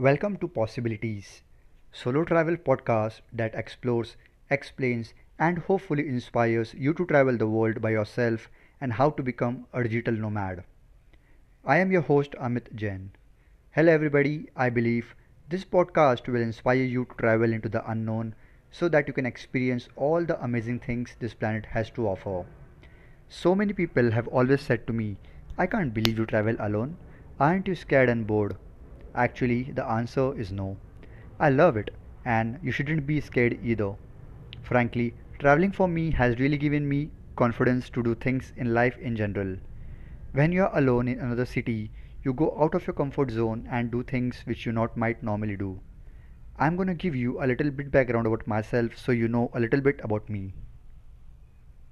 Welcome to Possibilities, solo travel podcast that explores, explains, and hopefully inspires you to travel the world by yourself and how to become a digital nomad. I am your host Amit Jain. Hello everybody, I believe this podcast will inspire you to travel into the unknown so that you can experience all the amazing things this planet has to offer. So many people have always said to me, I can't believe you travel alone. Aren't you scared and bored? Actually, the answer is no. I love it, and you shouldn't be scared either. Frankly, traveling for me has really given me confidence to do things in life in general. When you are alone in another city, you go out of your comfort zone and do things which you not might normally do. I'm gonna give you a little bit background about myself so you know a little bit about me.